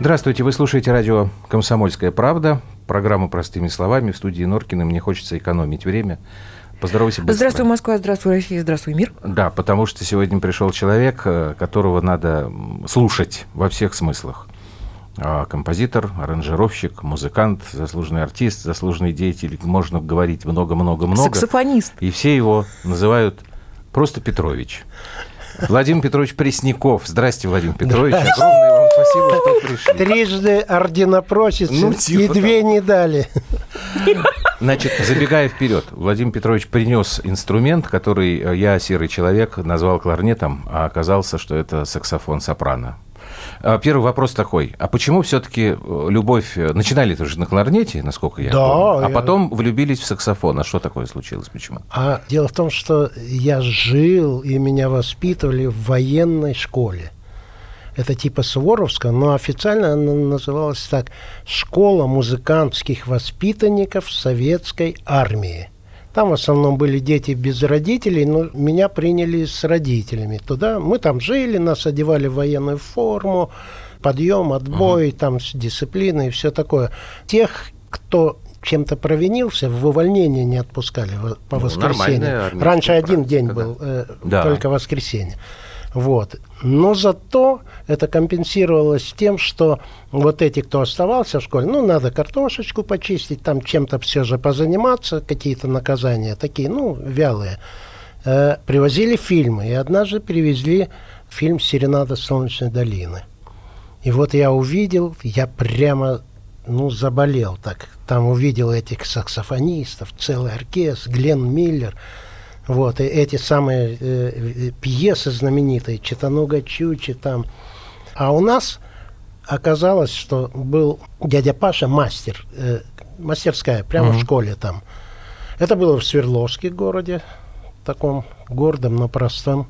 Здравствуйте, вы слушаете радио «Комсомольская правда», программу «Простыми словами» в студии Норкина. Мне хочется экономить время. Поздоровайся быстро. Здравствуй, Москва, здравствуй, Россия, здравствуй, мир. Да, потому что сегодня пришел человек, э, которого надо слушать во всех смыслах. А, композитор, аранжировщик, музыкант, заслуженный артист, заслуженный деятель, можно говорить много-много-много. Саксофонист. И все его называют просто Петрович. Владимир Петрович Пресняков. Здрасте, Владимир Петрович. Огромное вам спасибо, что пришли. Трижды орденопросец ну, типа и две не дали. Значит, забегая вперед, Владимир Петрович принес инструмент, который я, серый человек, назвал кларнетом, а оказался, что это саксофон сопрано. А, первый вопрос такой. А почему все-таки э, любовь... Э, начинали это же на кларнете, насколько я да, помню. А я... потом влюбились в саксофон. А что такое случилось? Почему? А дело в том, что я жил и меня воспитывали в военной школе. Это типа Суворовская, но официально она называлась так «Школа музыкантских воспитанников советской армии». Там в основном были дети без родителей, но меня приняли с родителями. Туда мы там жили, нас одевали в военную форму, подъем, отбой, uh-huh. там с дисциплиной и все такое. Тех, кто чем-то провинился, в увольнение не отпускали по ну, воскресеньям. Раньше один день был, э, да. только воскресенье. Вот. Но зато это компенсировалось тем, что вот эти, кто оставался в школе, ну, надо картошечку почистить, там чем-то все же позаниматься, какие-то наказания такие, ну, вялые. Э, привозили фильмы, и однажды привезли фильм «Серенада солнечной долины». И вот я увидел, я прямо, ну, заболел так. Там увидел этих саксофонистов, целый оркестр, Глен Миллер – вот, и эти самые э, пьесы знаменитые, Читануга Чучи там. А у нас оказалось, что был дядя Паша мастер, э, мастерская, прямо mm-hmm. в школе там. Это было в Свердловске городе, таком гордом, но простом.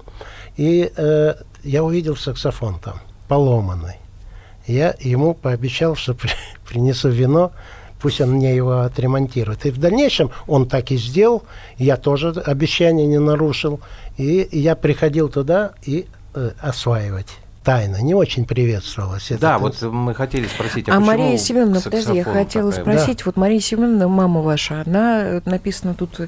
И э, я увидел саксофон там, поломанный. Я ему пообещал, что при, принесу вино, пусть он мне его отремонтирует. И в дальнейшем он так и сделал, я тоже обещание не нарушил, и я приходил туда и э, осваивать тайна не очень приветствовалась. Да, это... вот мы хотели спросить, а, а Мария Семеновна, подожди, я хотела такая... спросить, да. вот Мария Семеновна, мама ваша, она написано тут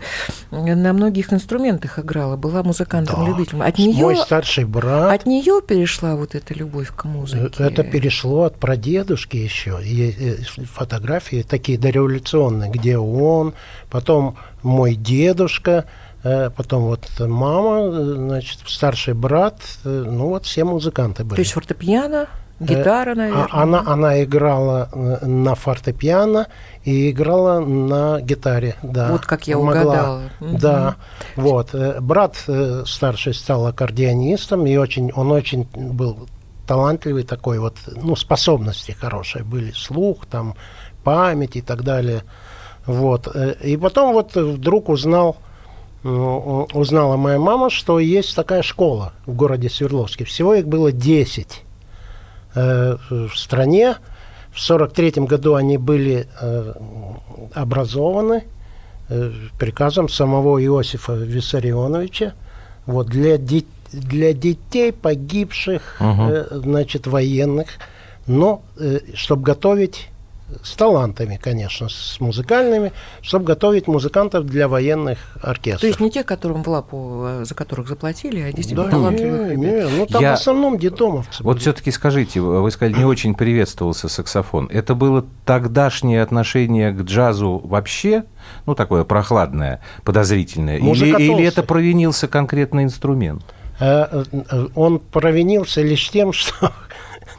на многих инструментах играла, была музыкантом-любителем. Да. От нее, Мой старший брат. От нее перешла вот эта любовь к музыке. Это перешло от прадедушки еще. И фотографии такие дореволюционные, где он, потом мой дедушка, Э, потом вот мама, значит, старший брат, э, ну вот все музыканты были. То есть фортепиано, гитара, э, наверное? Она, она играла на фортепиано и играла на гитаре, да. Вот как я могла. угадала. Да, угу. вот. Брат старший стал аккордеонистом, и очень, он очень был талантливый такой вот, ну, способности хорошие были, слух, там, память и так далее. Вот. И потом вот вдруг узнал, узнала моя мама, что есть такая школа в городе Свердловске. Всего их было 10 э, в стране. В 43 году они были э, образованы э, приказом самого Иосифа Виссарионовича вот, для, де- для детей погибших угу. э, значит, военных, но э, чтобы готовить с талантами, конечно, с музыкальными, чтобы готовить музыкантов для военных оркестров. То есть не те, которым в лапу, э, за которых заплатили, а действительно да, талантливых не, не, ну там Я... в основном детдомовцы. Вот все-таки скажите, вы сказали, не очень приветствовался саксофон. Это было тогдашнее отношение к джазу вообще, ну такое прохладное, подозрительное, или, или это провинился конкретный инструмент? Э, э, он провинился лишь тем, что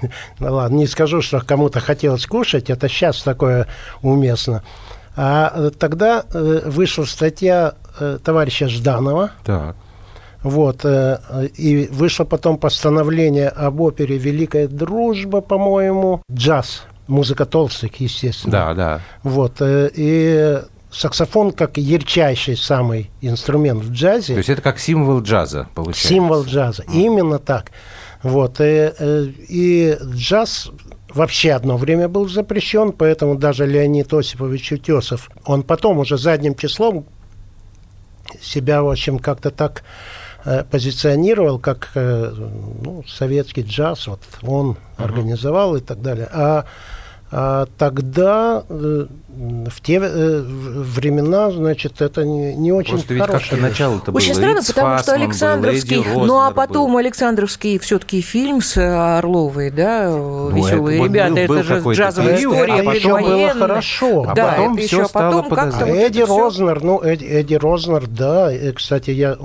ладно, не скажу, что кому-то хотелось кушать, это сейчас такое уместно. А э, тогда э, вышла статья э, товарища Жданова. Так. Вот, и вышло потом постановление об опере «Великая дружба», по-моему, джаз, музыка толстых, естественно. Да, да. Вот, и саксофон как ярчайший самый инструмент в джазе. То есть это как символ джаза, получается? Символ джаза, mm. именно так. Вот, и, э, и джаз вообще одно время был запрещен, поэтому даже Леонид Осипович Утесов, он потом уже задним числом себя, в общем, как-то так э, позиционировал как э, ну, советский джаз, вот он uh-huh. организовал и так далее. А тогда, э, в те э, времена, значит, это не, не очень Просто ведь как-то начало это Очень было. странно, потому что Александровский, был, ну а потом был. Александровский все-таки фильм с Орловой, да, ну, «Веселые это, ребята», был, это был же джазовая период, история, а потом было хорошо. А да, потом все еще, стало потом как-то а вот Эдди Рознер, ну, Эдди, Эдди Рознер, да, и, кстати, я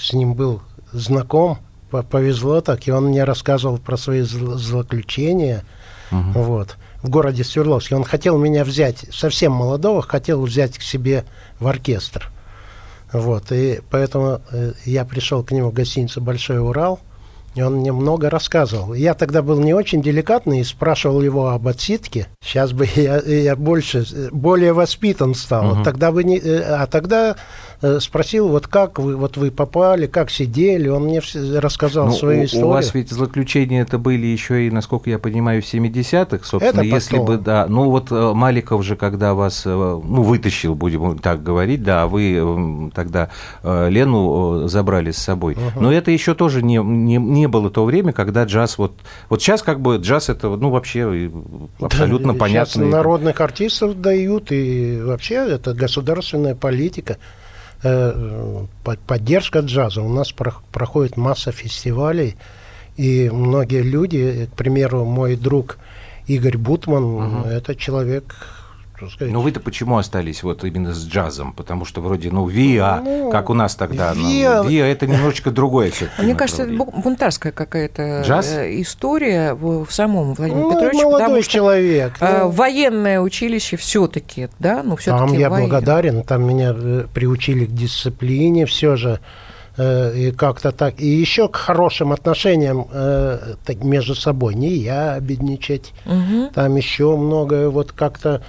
с ним был знаком, повезло так, и он мне рассказывал про свои злоключения, угу. вот в городе Свердловске. Он хотел меня взять, совсем молодого, хотел взять к себе в оркестр. Вот, и поэтому э, я пришел к нему в гостиницу «Большой Урал», и он мне много рассказывал. Я тогда был не очень деликатный и спрашивал его об отсидке. Сейчас бы я, я больше, более воспитан стал. Угу. Тогда вы не, э, а тогда Э, спросил, вот как вы, вот вы попали, как сидели, он мне рассказал ну, свою историю. У вас ведь злоключения это были еще и, насколько я понимаю, в 70-х, собственно, это если бы, да, ну вот э, Маликов же, когда вас, э, ну, вытащил, будем так говорить, да, а вы тогда Лену забрали с собой, угу. но это еще тоже не, не, не было то время, когда джаз вот, вот сейчас как бы джаз это, ну, вообще абсолютно да, понятно. Народных артистов дают, и вообще это государственная политика. Э, поддержка джаза. У нас проходит масса фестивалей, и многие люди, к примеру, мой друг Игорь Бутман, угу. это человек сказать. Но вы-то почему остались вот именно с джазом? Потому что вроде, ну, ВИА, ну, как у нас тогда, ВИА, ну, ВИА это немножечко другое все Мне кажется, это бунтарская какая-то Джаз? Э, история в, в самом Владимире ну, Петровиче. молодой потому что, человек. Э, ну, военное училище все таки да? Ну, все там я военное. благодарен, там меня э, приучили к дисциплине все же и как-то так. И еще к хорошим отношениям э, между собой. Не я обидничать. Угу. Там еще многое вот как-то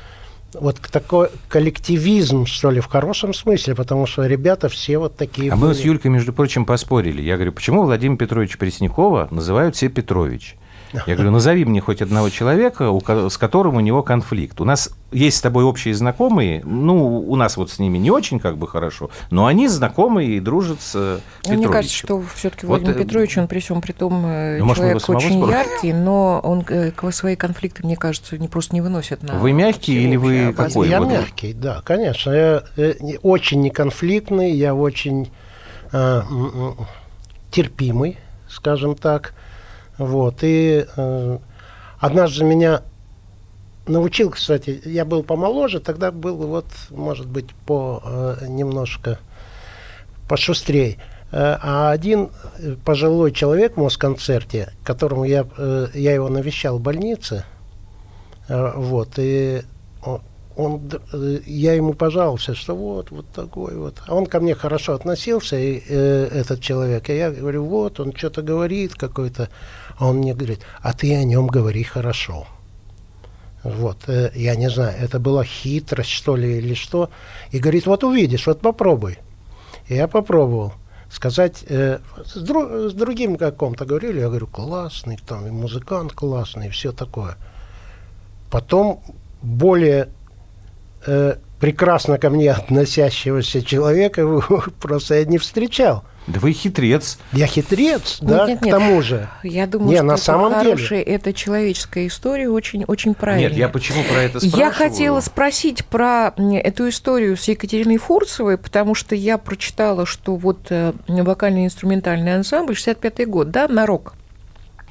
вот такой коллективизм, что ли, в хорошем смысле, потому что ребята все вот такие. А были. мы с Юлькой, между прочим, поспорили. Я говорю, почему Владимир Петрович Преснякова называют все Петрович? Я говорю, назови мне хоть одного человека, с которым у него конфликт. У нас есть с тобой общие знакомые, ну, у нас вот с ними не очень как бы хорошо, но они знакомые и дружат с Петровичем. Мне кажется, что все-таки вот, Владимир э, Петрович, он при всем при том э, ну, человек очень спорить? яркий, но он э, свои конфликты, мне кажется, не просто не выносит на... Вы мягкий или вы какой? Я вот мягкий, да, конечно. Я очень неконфликтный, я очень э, терпимый, скажем так. Вот. И э, однажды меня научил, кстати, я был помоложе, тогда был вот, может быть, по э, немножко пошустрее. Э, а один пожилой человек в Москонцерте, которому я, э, я его навещал в больнице, э, вот, и он, э, я ему пожаловался, что вот, вот такой вот. А он ко мне хорошо относился, и, э, этот человек. И я говорю, вот, он что-то говорит какой-то. А он мне говорит, а ты о нем говори хорошо. Вот, э, я не знаю, это была хитрость, что ли, или что. И говорит, вот увидишь, вот попробуй. И я попробовал сказать, э, с, дру, с другим каком-то говорили, я говорю, классный, там, и музыкант классный, и все такое. Потом более э, прекрасно ко мне относящегося человека просто я не встречал. Да вы хитрец. Я хитрец, нет, да, нет, нет. к тому же. Я думаю, не, что на самом хорошая, деле. это человеческая история, очень, очень правильная. Нет, я почему про это спрашиваю? Я хотела спросить про эту историю с Екатериной Фурцевой, потому что я прочитала, что вот э, вокально-инструментальный ансамбль, 65-й год, да, на рок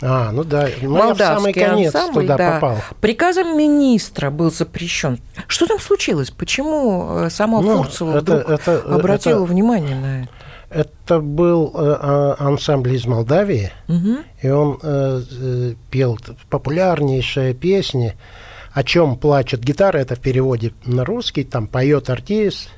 а, ну да, ну, я в самый конец ансамбль, туда да. попал. Приказом министра был запрещен. Что там случилось? Почему э, сама ну, Фурцева это, вдруг это, обратила это, внимание на это? Это был э, а, ансамбль из Молдавии, угу. и он э, э, пел популярнейшие песни «О чем плачет гитара», это в переводе на русский, там поет артист,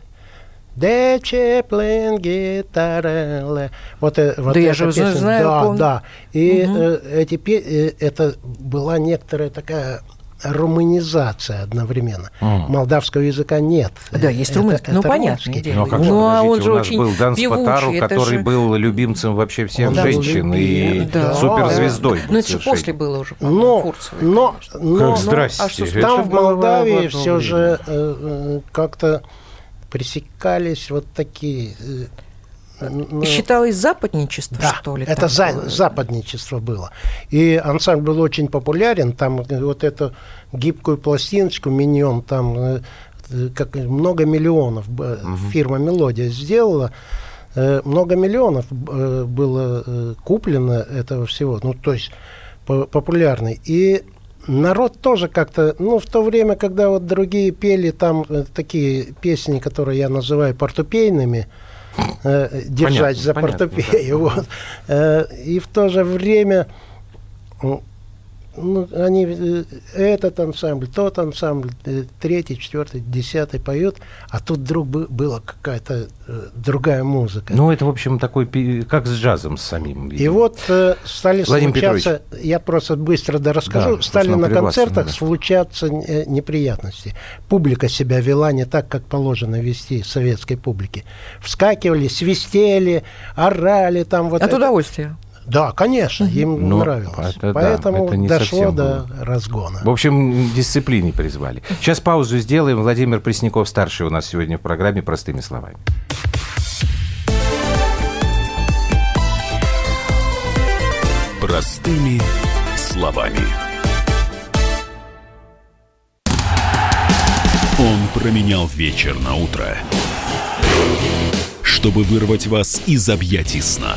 Дечеплен гитара. Вот, вот да я же песня. знаю. Да, помню. да. И угу. э, эти, э, это была некоторая такая румынизация одновременно. Mm. Молдавского языка нет. Да, есть румынский. Ну, понятно. Ну, а как ну, а он же у нас очень был Дан Спатару, который же... был любимцем вообще всех он женщин и да. суперзвездой. Да. Ну, это же после было уже, но, но, но, как, здрасте. А там в Молдавии все же э, э, как-то пресекались вот такие э, ну, считалось западничество, да, что ли? это за, западничество было. И ансамбль был очень популярен, там вот эту гибкую пластиночку «Миньон», там э, как много миллионов угу. фирма «Мелодия» сделала, много миллионов было куплено этого всего, ну, то есть популярный. И народ тоже как-то, ну, в то время, когда вот другие пели там такие песни, которые я называю портупейными, э, держать понятно, за понятно, портупею. Да. Вот. Э, и в то же время ну, они э, этот ансамбль, тот ансамбль, э, третий, четвертый, десятый поют, а тут вдруг была какая-то э, другая музыка. Ну, это, в общем, такой, как с джазом с самим. Видимо. И вот э, стали Владимир случаться, Петрович. я просто быстро да расскажу, да, стали на концертах вас, случаться неприятности. Публика себя вела не так, как положено вести советской публике. Вскакивали, свистели, орали там вот От это. удовольствия. Да, конечно, им Но нравилось. Это, Поэтому да, это не дошло до было. разгона. В общем, дисциплине призвали. Сейчас паузу сделаем. Владимир Пресняков, старший у нас сегодня в программе «Простыми словами». Простыми словами. Он променял вечер на утро, чтобы вырвать вас из объятий сна.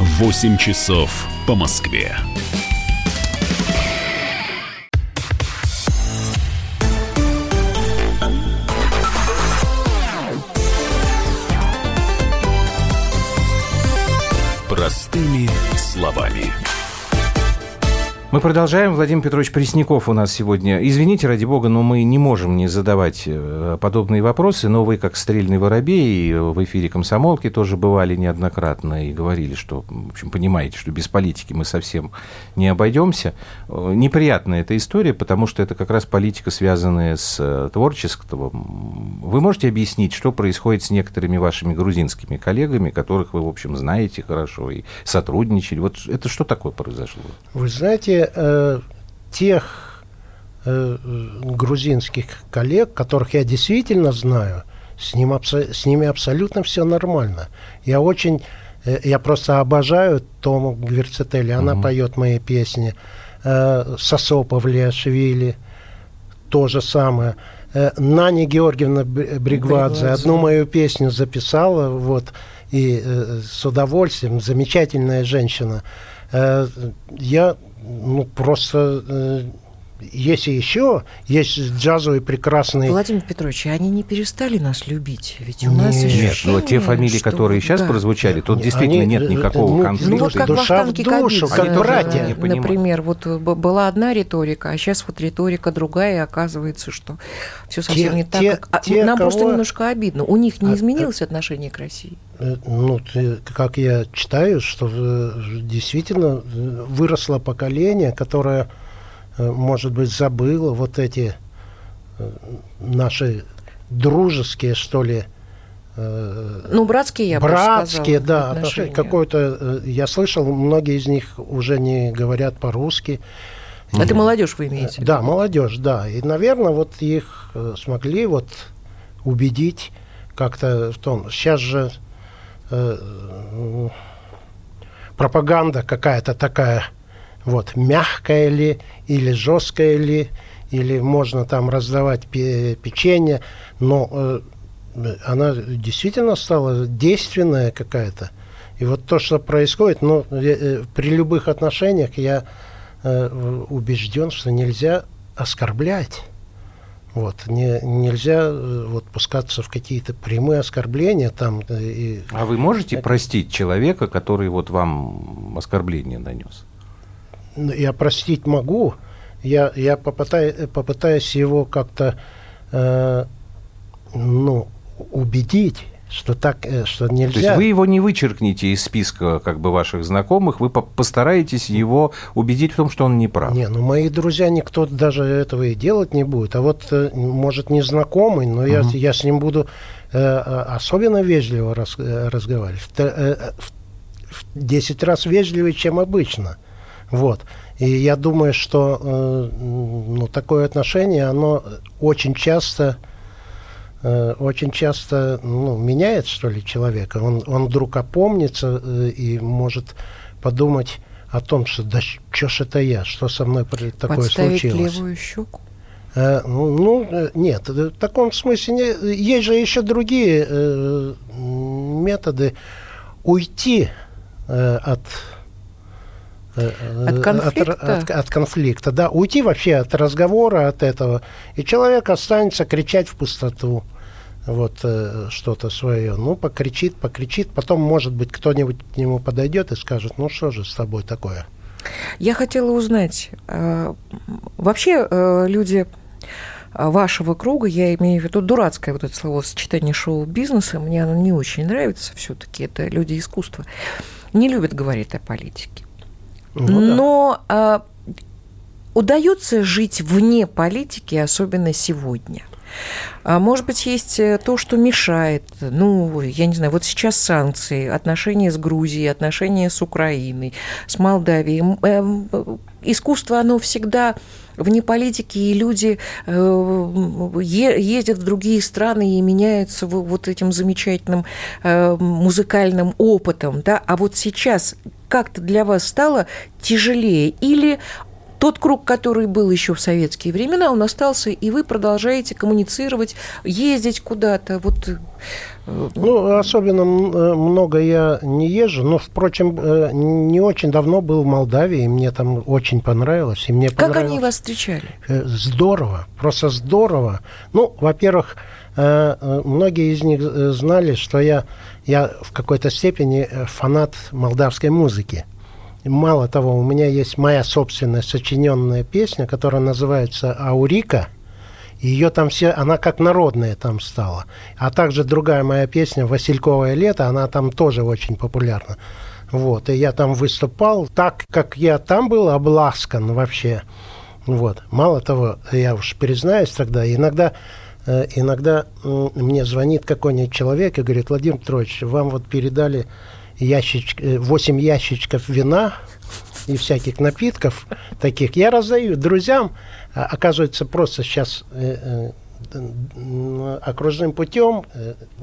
8 часов по Москве. Простыми словами. Мы продолжаем. Владимир Петрович Пресняков у нас сегодня. Извините, ради бога, но мы не можем не задавать э, подобные вопросы, но вы, как стрельный воробей, в эфире комсомолки тоже бывали неоднократно и говорили, что, в общем, понимаете, что без политики мы совсем не обойдемся. Э, неприятная эта история, потому что это как раз политика, связанная с э, творчеством. Вы можете объяснить, что происходит с некоторыми вашими грузинскими коллегами, которых вы, в общем, знаете хорошо и сотрудничали? Вот это что такое произошло? Вы знаете, э, тех э, грузинских коллег, которых я действительно знаю, с, ним, с ними абсолютно все нормально. Я очень, э, я просто обожаю Тому Гверцетели, она угу. поет мои песни. Э, Сосо Павлиашвили, то же самое. Э, Нани Георгиевна Бригвадзе одну мою песню записала, вот, и э, с удовольствием, замечательная женщина. Э, я ну, просто э, если еще есть джазовые прекрасные... Владимир Петрович, они не перестали нас любить, ведь у нет, нас Нет, но те фамилии, что... которые сейчас да. прозвучали, тут действительно они, нет никакого ну, конфликта. Ну вот как душа в душу, как они братья. Например, вот была одна риторика, а сейчас вот риторика другая, и оказывается, что все совсем те, не так. Те, как... те, Нам кого... просто немножко обидно. У них не а, изменилось а, отношение к России? Э, ну, как я читаю, что действительно выросло поколение, которое Э, может быть, забыла вот эти э, наши дружеские, что ли, ну, братские, я братские, да, какой-то, я слышал, многие из них уже не говорят по-русски. Это молодежь вы имеете? Да, молодежь, да. И, наверное, вот их смогли вот убедить как-то в том. Сейчас же пропаганда какая-то такая вот, мягкая ли или жесткая ли, или можно там раздавать печенье, но э, она действительно стала действенная какая-то. И вот то, что происходит, ну, э, при любых отношениях я э, убежден, что нельзя оскорблять. Вот, не, нельзя э, вот, пускаться в какие-то прямые оскорбления. Там, э, и... А вы можете простить человека, который вот вам оскорбление нанес? я простить могу, я, я попытаюсь, попытаюсь его как-то э, ну, убедить, что так, э, что нельзя. То есть вы его не вычеркните из списка как бы ваших знакомых, вы постараетесь его убедить в том, что он не прав. Не, ну мои друзья никто даже этого и делать не будет. А вот, э, может, незнакомый, но я, угу. я с ним буду э, особенно вежливо раз, разговаривать. В, в 10 раз вежливее, чем обычно. Вот. И я думаю, что ну, такое отношение, оно очень часто Э, очень часто ну, меняет, что ли, человека. Он, он вдруг опомнится э, и может подумать о том, что да что ж это я, что со мной такое Подставить случилось. левую щеку? Э, ну, ну э, нет, в таком смысле не, есть же еще другие э, методы уйти э, от Э, от конфликта? От, от, от конфликта, да. Уйти вообще от разговора, от этого. И человек останется кричать в пустоту вот э, что-то свое. Ну, покричит, покричит. Потом, может быть, кто-нибудь к нему подойдет и скажет, ну, что же с тобой такое? Я хотела узнать, э, вообще э, люди вашего круга, я имею в виду дурацкое вот это словосочетание шоу-бизнеса, мне оно не очень нравится все-таки, это люди искусства, не любят говорить о политике. Ну, Но э, удается жить вне политики, особенно сегодня. А может быть, есть э, то, что мешает. Ну, я не знаю, вот сейчас санкции, отношения с Грузией, отношения с Украиной, с Молдавией. Эм, искусство, оно всегда вне политики, и люди э, ездят в другие страны и меняются вот этим замечательным э, музыкальным опытом. Да? А вот сейчас как-то для вас стало тяжелее? Или тот круг, который был еще в советские времена, он остался, и вы продолжаете коммуницировать, ездить куда-то. Вот. Э, ну, особенно э, много я не езжу, но, впрочем, э, не очень давно был в Молдавии, и мне там очень понравилось. И мне как они вас встречали? Здорово, просто здорово. Ну, во-первых, многие из них знали, что я, я в какой-то степени фанат молдавской музыки. Мало того, у меня есть моя собственная сочиненная песня, которая называется «Аурика». Ее там все, она как народная там стала. А также другая моя песня «Васильковое лето», она там тоже очень популярна. Вот, и я там выступал так, как я там был обласкан вообще. Вот. Мало того, я уж признаюсь тогда, иногда, э, иногда мне звонит какой-нибудь человек и говорит, Владимир Петрович, вам вот передали ящичек, 8 э, ящичков вина и всяких напитков таких. Я раздаю друзьям. А, оказывается, просто сейчас э, э, окружным путем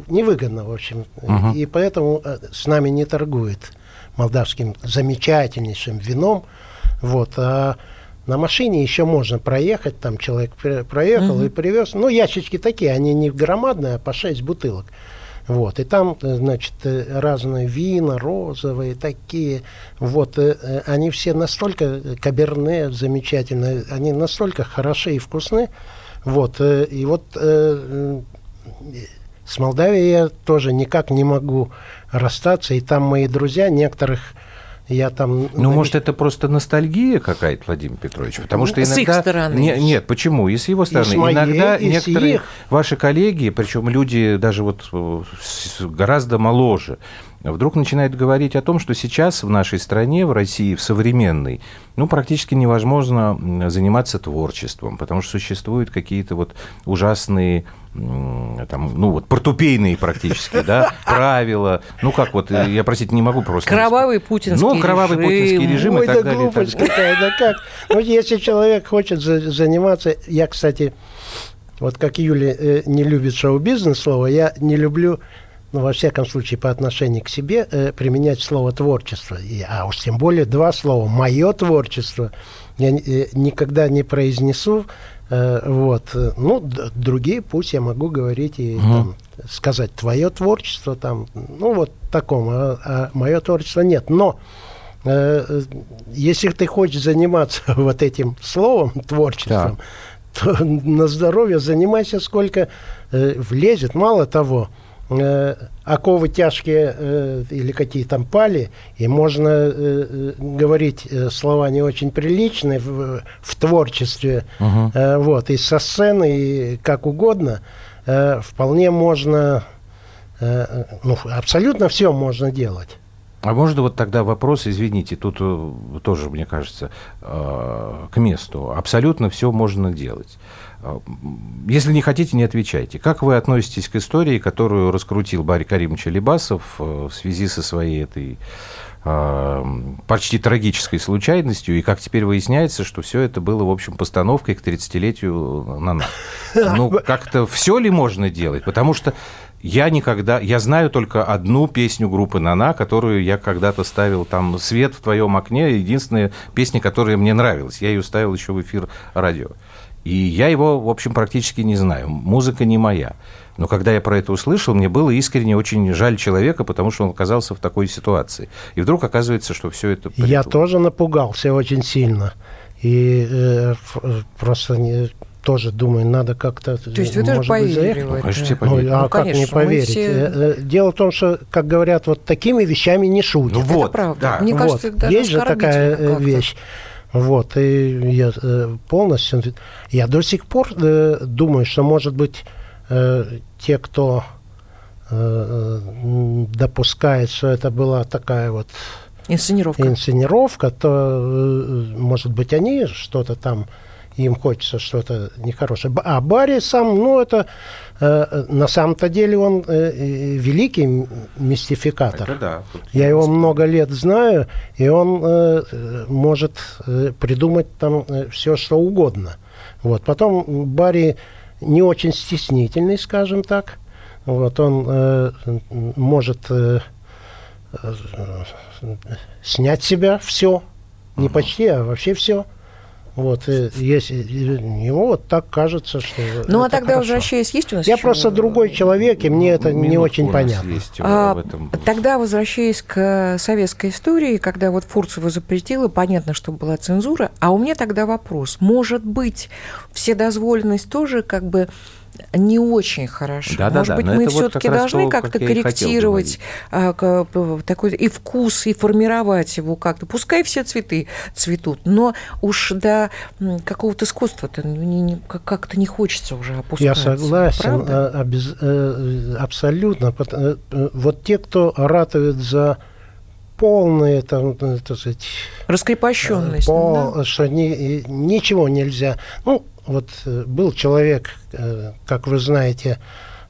невыгодно, в общем. Угу. И поэтому с нами не торгует молдавским замечательнейшим вином. Вот. А на машине еще можно проехать, там человек проехал угу. и привез. Ну, ящички такие, они не громадные, а по 6 бутылок. Вот, и там, э, значит, э, разные вина, розовые такие. Вот, э, они все настолько каберне замечательные, они настолько хороши и вкусны. Вот, и вот с Молдавией я тоже никак не могу расстаться. И там мои друзья некоторых я там... Ну, может, это просто ностальгия какая-то, Владимир Петрович? Потому что иногда... С их стороны. Не, нет, почему? И с его стороны. И моей, иногда и некоторые их. ваши коллеги, причем люди даже вот э, гораздо моложе, вдруг начинает говорить о том, что сейчас в нашей стране, в России, в современной, ну, практически невозможно заниматься творчеством, потому что существуют какие-то вот ужасные там, ну вот, портупейные практически, да, правила, ну как вот, я, простите, не могу просто... Кровавый путинский Ну, кровавый режим. путинский режим Ой, и так да далее. глупость какая, да как? Ну, если человек хочет заниматься, я, кстати, вот как Юля э, не любит шоу-бизнес слово, я не люблю ну, во всяком случае, по отношению к себе, э, применять слово творчество. И, а уж тем более два слова. Мое творчество я э, никогда не произнесу. Э, вот. Ну, другие пусть я могу говорить и угу. там, сказать твое творчество там, ну, вот таком, а, а мое творчество нет. Но э, если ты хочешь заниматься вот этим словом, творчеством, да. то на здоровье занимайся сколько э, влезет. Мало того, э, оковы тяжкие э, или какие там пали, и можно э, э, говорить э, слова не очень приличные в, в творчестве, э, вот, и со сцены, и как угодно, э, вполне можно э, ну, абсолютно все можно делать. А можно вот тогда вопрос, извините, тут э, тоже, мне кажется, э, к месту. Абсолютно все можно делать. Э, если не хотите, не отвечайте. Как вы относитесь к истории, которую раскрутил Барри Каримович Алибасов в связи со своей этой почти трагической случайностью, и как теперь выясняется, что все это было, в общем, постановкой к 30-летию Нана. Ну, как-то все ли можно делать? Потому что я никогда, я знаю только одну песню группы Нана, которую я когда-то ставил там «Свет в твоем окне», единственная песня, которая мне нравилась. Я ее ставил еще в эфир радио. И я его, в общем, практически не знаю. Музыка не моя. Но когда я про это услышал, мне было искренне очень жаль человека, потому что он оказался в такой ситуации. И вдруг оказывается, что все это... Я тоже напугался очень сильно. И э, просто не, тоже думаю, надо как-то... То есть вы тоже поверили это? Конечно, все поверили. Ну, а ну, как конечно, не поверить? Все... Э, э, дело в том, что, как говорят, вот такими вещами не шутят. Ну, вот, это правда. Да. Мне вот. кажется, даже Есть же такая э, вещь. Вот, и я полностью... Я до сих пор думаю, что, может быть, те, кто допускает, что это была такая вот инсценировка, инсценировка то, может быть, они что-то там им хочется что-то нехорошее. А Барри сам, ну, это э, на самом-то деле он э, великий мистификатор. Это да. Я его много лет знаю, и он э, может э, придумать там э, все, что угодно. Вот. Потом Барри не очень стеснительный, скажем так. Вот он э, может э, э, снять себя все, не почти, а вообще все. Вот, и, если ему вот так кажется, что. Ну, а тогда, хорошо. возвращаясь, есть у нас. Я еще... просто другой человек, и мне это не очень понятно. Есть а, этом... Тогда, возвращаясь к советской истории, когда вот Фурцева запретила, понятно, что была цензура. А у меня тогда вопрос: может быть, вседозволенность тоже как бы не очень хорошо. Да, Может да, быть, мы все-таки вот должны как-то как корректировать а, такой и вкус, и формировать его как-то. Пускай все цветы цветут, но уж до какого-то искусства-то как-то не хочется уже опускаться. Я согласен, а, э, абсолютно. Э, э, вот те, кто ратует за полные, там, так сказать... Раскрепощенность. Пол, да? Что ни, ничего нельзя. Ну, вот э, был человек, э, как вы знаете,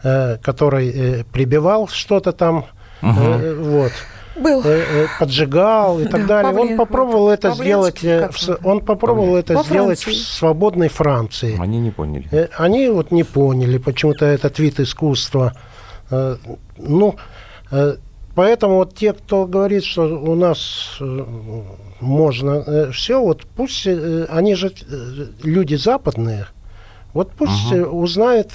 э, который прибивал что-то там, угу. вот. Был. поджигал и так да, далее. Павле, он попробовал это сделать. Он попробовал Павле. это Во сделать Франции. в свободной Франции. Они не поняли. Они вот не поняли, почему-то этот вид искусства. Ну, поэтому вот те, кто говорит, что у нас можно э, все, вот пусть э, они же э, люди западные, вот пусть угу. узнает,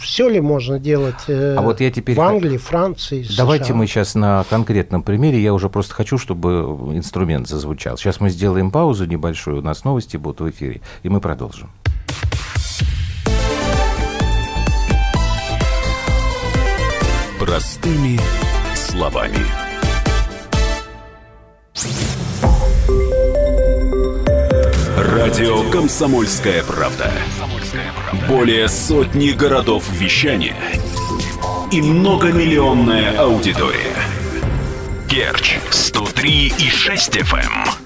все ли можно делать а вот я теперь в Англии, Франции, США. Давайте мы сейчас на конкретном примере. Я уже просто хочу, чтобы инструмент зазвучал. Сейчас мы сделаем паузу небольшую. У нас новости будут в эфире, и мы продолжим. Простыми словами. Радио «Комсомольская правда». Более сотни городов вещания и многомиллионная аудитория. Керчь 103 и 6 FM.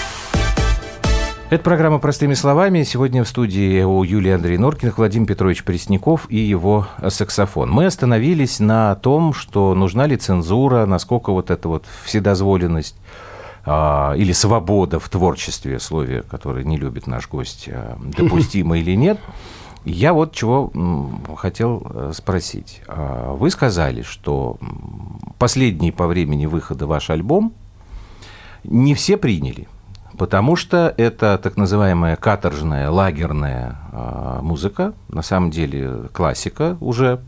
Это программа «Простыми словами». Сегодня в студии у Юлии Андрей Норкиных Владимир Петрович Пресняков и его саксофон. Мы остановились на том, что нужна ли цензура, насколько вот эта вот вседозволенность а, или свобода в творчестве, слове, которое не любит наш гость, а, допустима или нет. Я вот чего хотел э, спросить. А, вы сказали, что последний по времени выхода ваш альбом – не все приняли. Потому что это так называемая каторжная, лагерная а, музыка, на самом деле классика уже,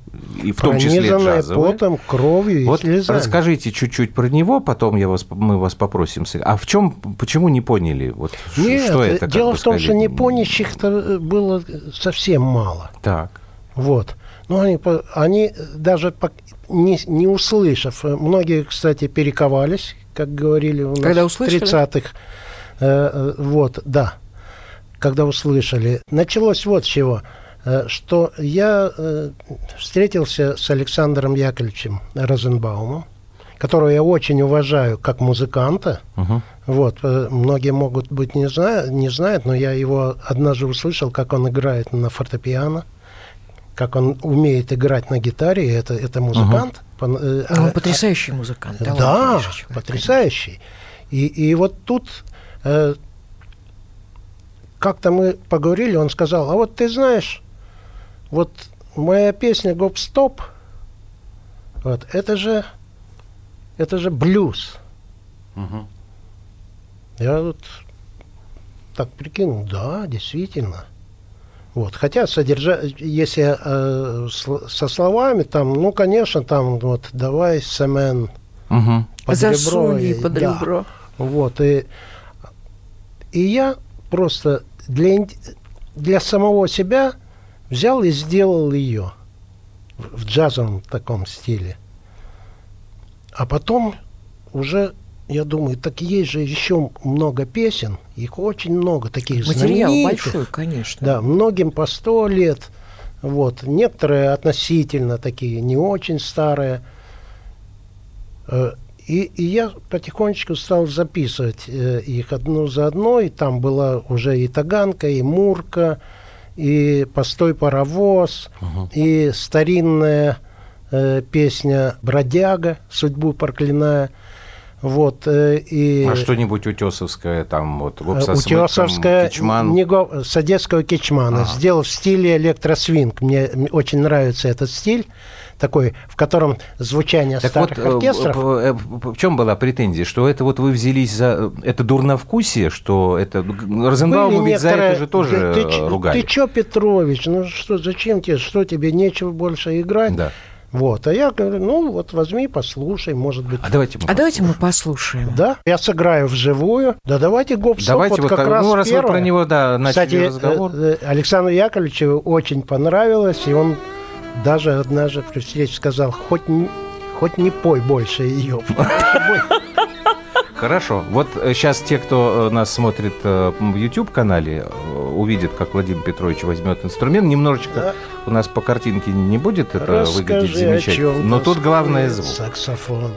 и в том числе джазовая. потом, кровью и Вот слезами. расскажите чуть-чуть про него, потом я вас, мы вас попросим. А в чем, почему не поняли? Вот Нет, что это? дело в том, сказать? что непонящих-то было совсем мало. Так. Вот. Ну, они, они даже по- не, не услышав, э, многие, кстати, перековались, как говорили у нас Когда в услышали? 30-х. Э, э, вот, да. Когда услышали. Началось вот с чего. Э, Что я э, встретился с Александром Яковлевичем Розенбаумом, которого я очень уважаю как музыканта. Мгм. Вот, э, многие могут быть не, зна- не знают, но я его однажды услышал, как он играет на фортепиано, как он умеет играть на гитаре, это, это музыкант. Э, Ну, он потрясающий музыкант. да, человек, потрясающий. И, и вот тут как-то мы поговорили, он сказал, а вот ты знаешь, вот моя песня «Гоп-стоп», вот, это же, это же блюз. Мгм. Я вот так прикинул, да, действительно. Вот. Хотя содержа... если э, сл- со словами, там, ну, конечно, там вот давай семен Мгм. под Засунь ребро. и- под да. ребро. Вот. И, и я просто для, для самого себя взял и сделал ее в, в джазовом таком стиле. А потом уже я думаю, так есть же еще много песен, их очень много таких Материал знаменитых. большой, конечно. Да, многим по сто лет. Вот. Некоторые относительно такие, не очень старые. Э, И, и я потихонечку стал записывать э, их одну за одной. Там была уже и Таганка, и Мурка, и Постой паровоз, и старинная э, песня Бродяга, судьбу проклиная. Вот, э, и А что-нибудь утесовское, там вот Э, гоп со смыком, Утесовская, Кичман? не го- с одесского Кичмана. А. Сделал в стиле электросвинг. Мне очень нравится этот стиль, такой, в котором звучание Так старых вот, э, оркестров. п- в чем была претензия? Что это вот вы взялись за... Это дурновкусие, что это... Розенбауму Были ведь за это же тоже ты, э, ч- ругали. Ты чё, Петрович, ну что, зачем тебе, что тебе, нечего больше играть? Да. Вот, а я говорю, ну вот возьми, послушай, может быть. А давайте мы А давайте мы послушаем. Да, я сыграю вживую. Да давайте гоп Давайте вот вот, как так, раз ну, раз вы первое. про него, да, начали Кстати, разговор. э, э, Александру Яковлевичу очень понравилось, и он даже однажды при встрече сказал, хоть не, хоть не пой больше ее. Хорошо. Вот сейчас те, кто э, нас смотрит э, в YouTube-канале, э, увидят, как Владимир Петрович возьмет инструмент. Немножечко Да. у нас по картинке не будет это выглядеть Расскажи, о замечательно. Но тут главное звук. Саксофон.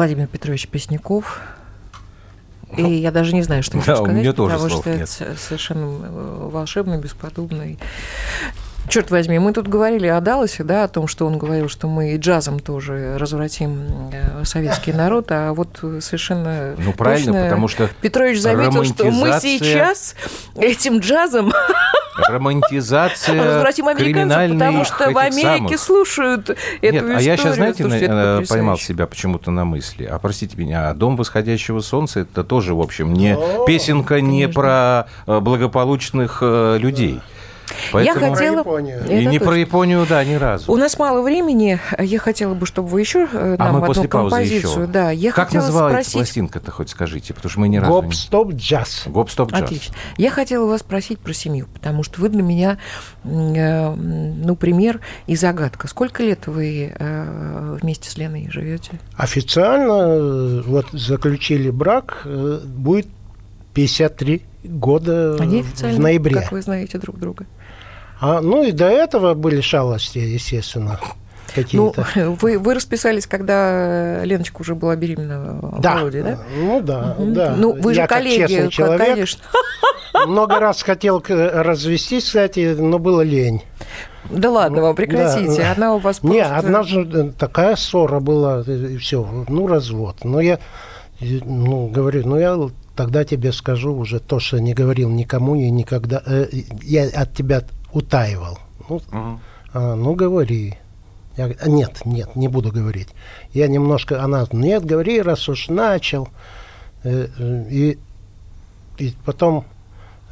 Владимир Петрович Пресняков. И я даже не знаю, что Да, еще у сказать, меня тоже потому слов что нет. это совершенно э, волшебно, бесподобно. И Черт возьми, мы тут говорили о Далласе, да, о том, что он говорил, что мы и джазом тоже развратим э, советский народ, а вот совершенно Ну, правильно, точно потому что Петрович заметил, что мы романтизация- сейчас этим джазом Романтизация развратим американцев, потому что в Америке самых. слушают эту Нет, историю. а я сейчас, знаете, на- э, поймал себя почему-то на мысли. А простите меня, а «Дом восходящего солнца» это тоже, в общем, не О, песенка не конечно. про э, благополучных людей. Поэтому- Я хотела... Про Японию. И не точно. про Японию, да, ни разу. У нас мало времени. Я хотела бы, чтобы вы еще э, А нам мы одну после паузы композицию. еще. Да, я как хотела называется спросить. пластинка-то, хоть скажите, потому что мы ни разу Гоп, не... стоп, джаз. Гоп-стоп джаз. Отлично. Я хотела вас спросить про семью, потому что вы для меня, э, ну, пример и загадка. Сколько лет вы э, вместе с Леной живете? Официально вот заключили брак, будет 53 года А неофициально, в ноябре. как вы знаете друг друга? А, ну и до этого были шалости, естественно, Ну, какие-то. вы, вы расписались, когда Леночка уже была беременна да, Володей, да? ну да, Мгм. да. Ну, вы же Я как коллеги, честный как- человек, конечно. много раз хотел развестись, кстати, но было лень. Да ладно вам, прекратите. Да. Она у вас Не, просто... однажды э, такая ссора была, и все, ну, развод. Но я, ну, говорю, ну, я тогда тебе скажу уже то, что не говорил никому и никогда. э, я от тебя утаивал. Ну, Мгм. а, ну, говори. Я «А, нет, нет, не буду говорить. Я немножко, она, нет, говори, раз уж начал. Э, э, И, и потом,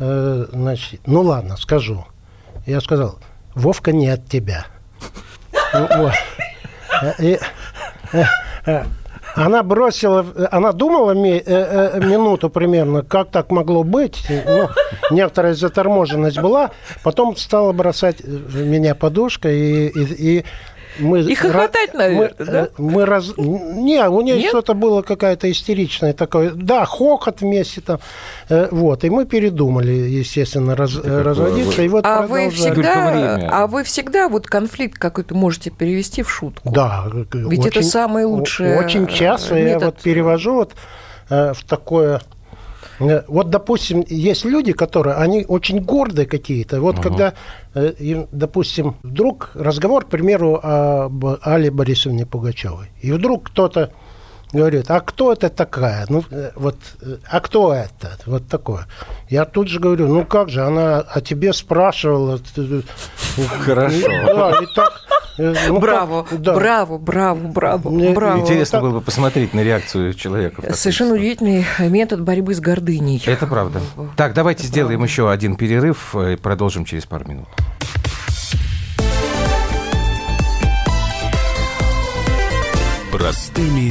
э, значит, ну ладно, скажу. Я сказал, Вовка не от тебя. Ну, вот. Э, и, э, э, Она бросила, она думала ми- э, э, минуту примерно, как так могло быть. Ну, некоторая заторможенность была. Потом стала бросать в меня подушкой и, и, и мы И хохотать, ра- наверное, мы, да? э, мы раз... Не, у нее Нет? что-то было какая-то истеричное такое. Да, хохот вместе там. Э, Вот, и мы передумали, естественно, раз- разводиться. И вот А вы всегда, а вы всегда вот конфликт какой-то можете перевести в шутку. Да. Ведь это самый лучший, Очень э, часто я метод. вот перевожу вот в такое... э, Вот, допустим, есть люди, которые, они очень гордые какие-то. Вот когда, э, им, допустим, вдруг разговор, к примеру, об Алле Борисовне Пугачевой. И вдруг кто-то говорит, а кто это такая? Ну, э, вот, э, а кто это? Вот такое. Я тут же говорю, ну как же, она о тебе спрашивала. Хорошо. Да, и так, э, ну, браво, как- да. браво, браво, браво, Мне браво. Интересно так- было бы посмотреть на реакцию человека. Совершенно удивительный метод борьбы с гордыней. Это правда. Так, давайте сделаем еще один перерыв и продолжим через пару минут. Простыми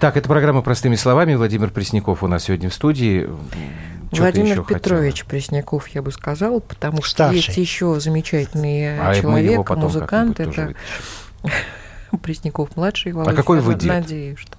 Так, это программа «Простыми словами». Владимир Пресняков у нас сегодня в студии. Чё ты Владимир еще хотела? Петрович Пресняков, я бы сказал, потому что Старший. есть еще замечательный А человек, музыкант, это Пресняков младший. Володя. А какой Я вы дед? Надеюсь, что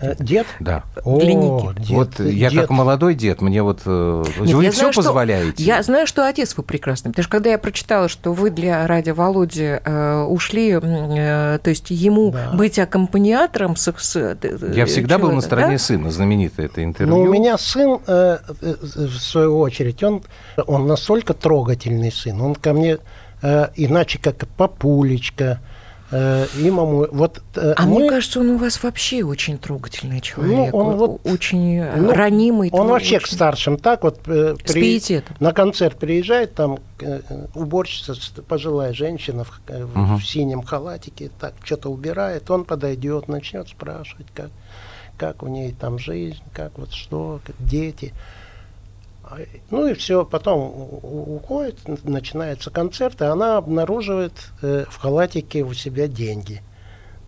Э, Дед? Да. О, дед, вот я дед. как молодой дед, мне вот... э, Нет, вы я все знаю, что- позволяете? Я знаю, что отец вы прекрасный, потому что когда я прочитала, что вы для ради Володи э, ушли, э, то есть ему Да. быть аккомпаниатором... с- с- э, Я всегда был на стороне да? сына, знаменитое это интервью. Ну, у меня сын, э, в свою очередь, он, он настолько трогательный сын. Он ко мне э, иначе как папулечка, э, имаму. Вот, э, А мы- мне кажется, он у вас вообще очень трогательный человек. он вот- очень э, Ну, ранимый. Он вообще к очень- старшим так вот э, С пиететом. на концерт приезжает, там э, уборщица, пожилая женщина в, э, в Мгм. синем халатике, так что-то убирает, он подойдет, начнет спрашивать, как, как у ней там жизнь, как вот что, как дети. Ну и все, потом уходит, начинается концерт, и она обнаруживает э, в халатике у себя деньги.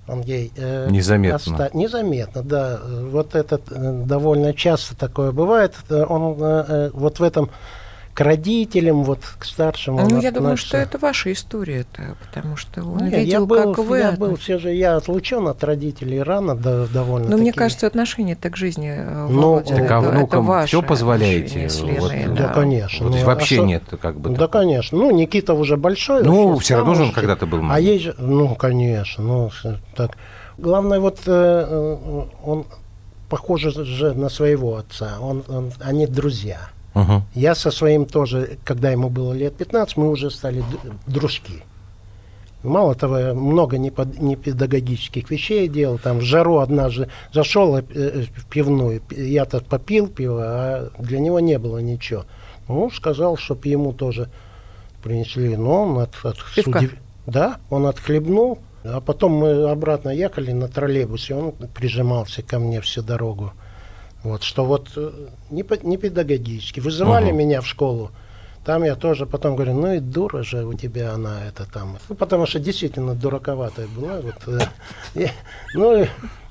Он ей э, Незаметно. оста- Незаметно, да. Э, Вот это э, довольно часто такое бывает. Э, Он э, вот в этом к родителям, вот к старшим. он Ну, я думаю, что это ваша история-то, потому что он Не, я видел, был, как вы... я был, все же я отлучен от родителей рано да, довольно. Но мне кажется, отношение так к жизни э, Ну, так это- а это внукам ваше все позволяете? Вот, Леной, Да, конечно. Вот, то есть Ну, вообще осо- нет как бы... Да, так- конечно. Ну, Никита уже большой. Ну, все равно же он когда-то был А ей же, ну, конечно, ну, так. Главное, вот э, э, он похож же на своего отца. Он, он- они друзья. Мгм. Я со своим тоже, когда ему было лет 15, мы уже стали дружки. Мало того, я много непедагогических вещей делал. Там в жару однажды зашел э, э, в пивную. Я-то попил пиво, а для него не было ничего. Ну, сказал, чтобы ему тоже принесли. Но он от, от с Пивка. удив- Да, он отхлебнул. А потом мы обратно ехали на троллейбусе, он прижимался ко мне всю дорогу. Вот, что вот э, не, не педагогически. Вызывали Мгм. меня в школу, там я тоже потом говорю, ну и дура же у тебя она это там. Ну, потому что действительно дураковатая была. Вот, э, ну, и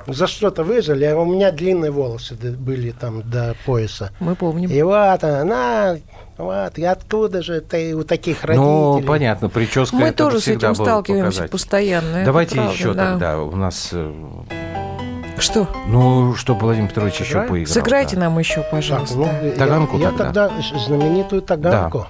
за что-то вызвали, а у меня длинные волосы были там до пояса. Мы помним. И вот она, вот, и откуда же ты у таких родителей? Ну, понятно, прическа Мы это тоже с всегда этим сталкиваемся показатель. постоянно. Давайте правда, еще да. тогда у нас... Что? Ну, что Владимир Петрович еще Сыграем? поиграл. Сыграйте да. нам еще, Так, пожалуйста. ну, я- Таганку я, тогда. тогда знаменитую таганку.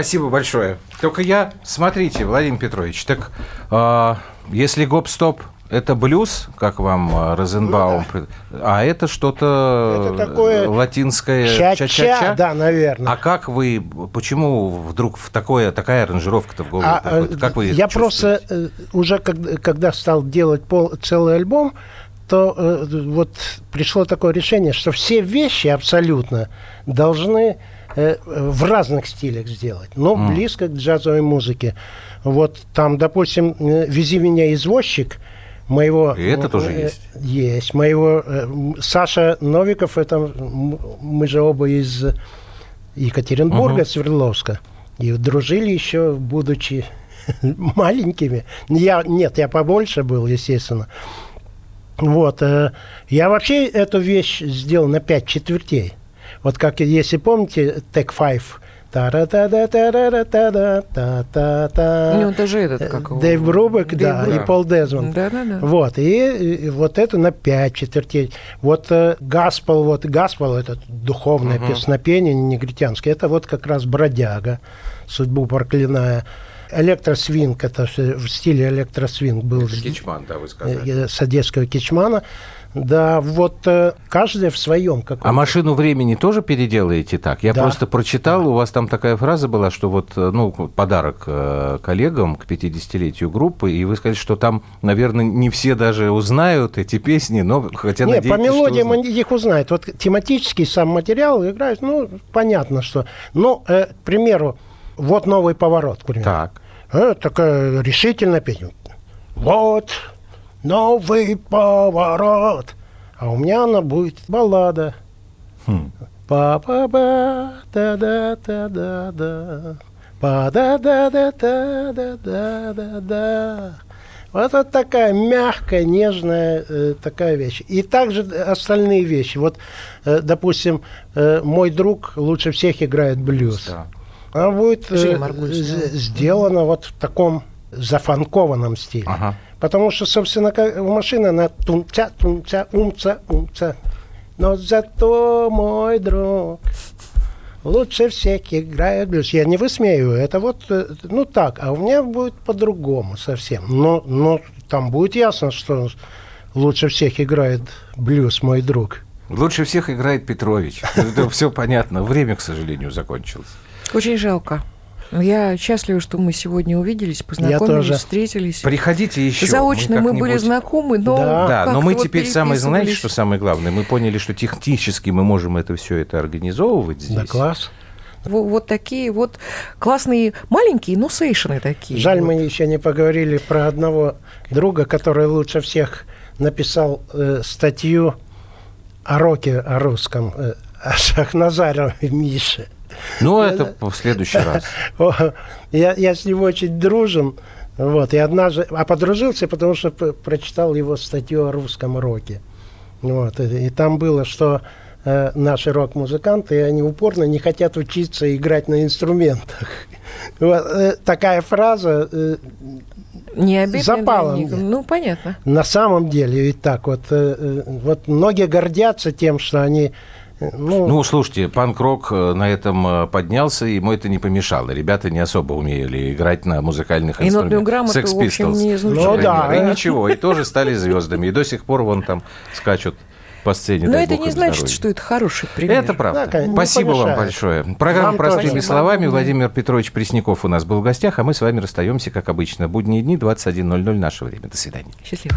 Спасибо большое. Только я, смотрите, Владимир Петрович, так э, если гоп-стоп это блюз, как вам э, Розенбаум, ну, да. а это что-то это такое латинское ча-ча, да, наверное. А как вы, почему вдруг в такое, такая аранжировка-то в голову а, приходит? Как вы Я просто э, уже когда стал делать пол, целый альбом, то э, вот пришло такое решение, что все вещи абсолютно должны в разных стилях сделать, но mm. близко к джазовой музыке. Вот там, допустим, «Вези меня, извозчик», моего... И это тоже э, есть? Есть. Моего... Э, Саша Новиков, это мы же оба из Екатеринбурга, угу. Свердловска. И дружили еще, будучи маленькими. Я, нет, я побольше был, естественно. Вот. Э, я вообще эту вещь сделал на пять четвертей. Вот как, если помните, Take Five – у него даже этот, как его... Дэйв Брубек, да, и Пол Дезмонд. Да, да, да. Вот, и, вот это на пять четвертей. Вот госпел, вот госпел, это духовное э песнопение негритянское, это вот как раз бродяга, судьбу проклиная. Электросвинг, это в стиле электросвинг был. Это Кичман, да, вы сказали. С одесского Кичмана. Да, вот э, каждый в своем. А машину времени тоже переделаете так? Я да. просто прочитал, у вас там такая фраза была, что вот, э, ну, подарок э, коллегам к 50-летию группы, и вы сказали, что там, наверное, не все даже узнают эти песни, но хотя Нет, по мелодиям они их узнают. Вот тематический сам материал играет, ну, понятно, что... Ну, э, к примеру, вот новый поворот, к примеру. Так. Э, такая решительная песня. Вот новый поворот. А у меня она будет баллада. Хм. Па-па-ба, да-да-да-да-да. Па-да-да-да-да-да-да-да. Вот вот такая мягкая, нежная э, такая вещь. И также остальные вещи. Вот, э, допустим, э, мой друг лучше всех играет блюз. Да. Она будет э, сделана вот в таком зафанкованном стиле. Ага. Потому что, собственно, машина, она тумца, тумца, умца, умца. Но зато мой друг лучше всех играет блюз. Я не высмеиваю, это вот, э, ну так, а у меня будет по-другому совсем. Но, но там будет ясно, что лучше всех играет блюз мой друг. Лучше всех играет Петрович. Это все понятно. Время, к сожалению, закончилось. Очень жалко. Я счастлива, что мы сегодня увиделись, познакомились, встретились. Приходите еще. Заочно мы, мы были знакомы, но... Да, да но мы вот теперь самое, знаете, что самое главное? Мы поняли, что технически мы можем это все это организовывать здесь. Да, класс. Вот такие вот классные маленькие, но сейшины такие. Жаль, вот. мы еще не поговорили про одного друга, который лучше всех написал э, статью о роке, о русском, э, о Шахназарове Мише. Ну, это в следующий раз. Я, я с ним очень дружен. Вот, и однажды... А подружился, потому что прочитал его статью о русском роке. Вот, и, и там было, что э, наши рок-музыканты, они упорно не хотят учиться играть на инструментах. Вот, э, такая фраза э, не запала мне. Ну, понятно. На самом деле, ведь так вот, э, э, вот многие гордятся тем, что они ну, ну, слушайте, панк-рок э, на этом э, поднялся, и ему это не помешало. Ребята не особо умели играть на музыкальных и инструментах. грамоту, Sex Pistols, не изучили. Ну, да. И ничего, и тоже стали звездами. И до сих пор вон там скачут по сцене. Но это не значит, здоровья. что это хороший пример. Это правда. Да, Спасибо вам большое. Программа вам «Простыми тоже. словами». Владимир Петрович Пресняков у нас был в гостях, а мы с вами расстаемся, как обычно. Будние дни, 21.00 наше время. До свидания. Счастливо.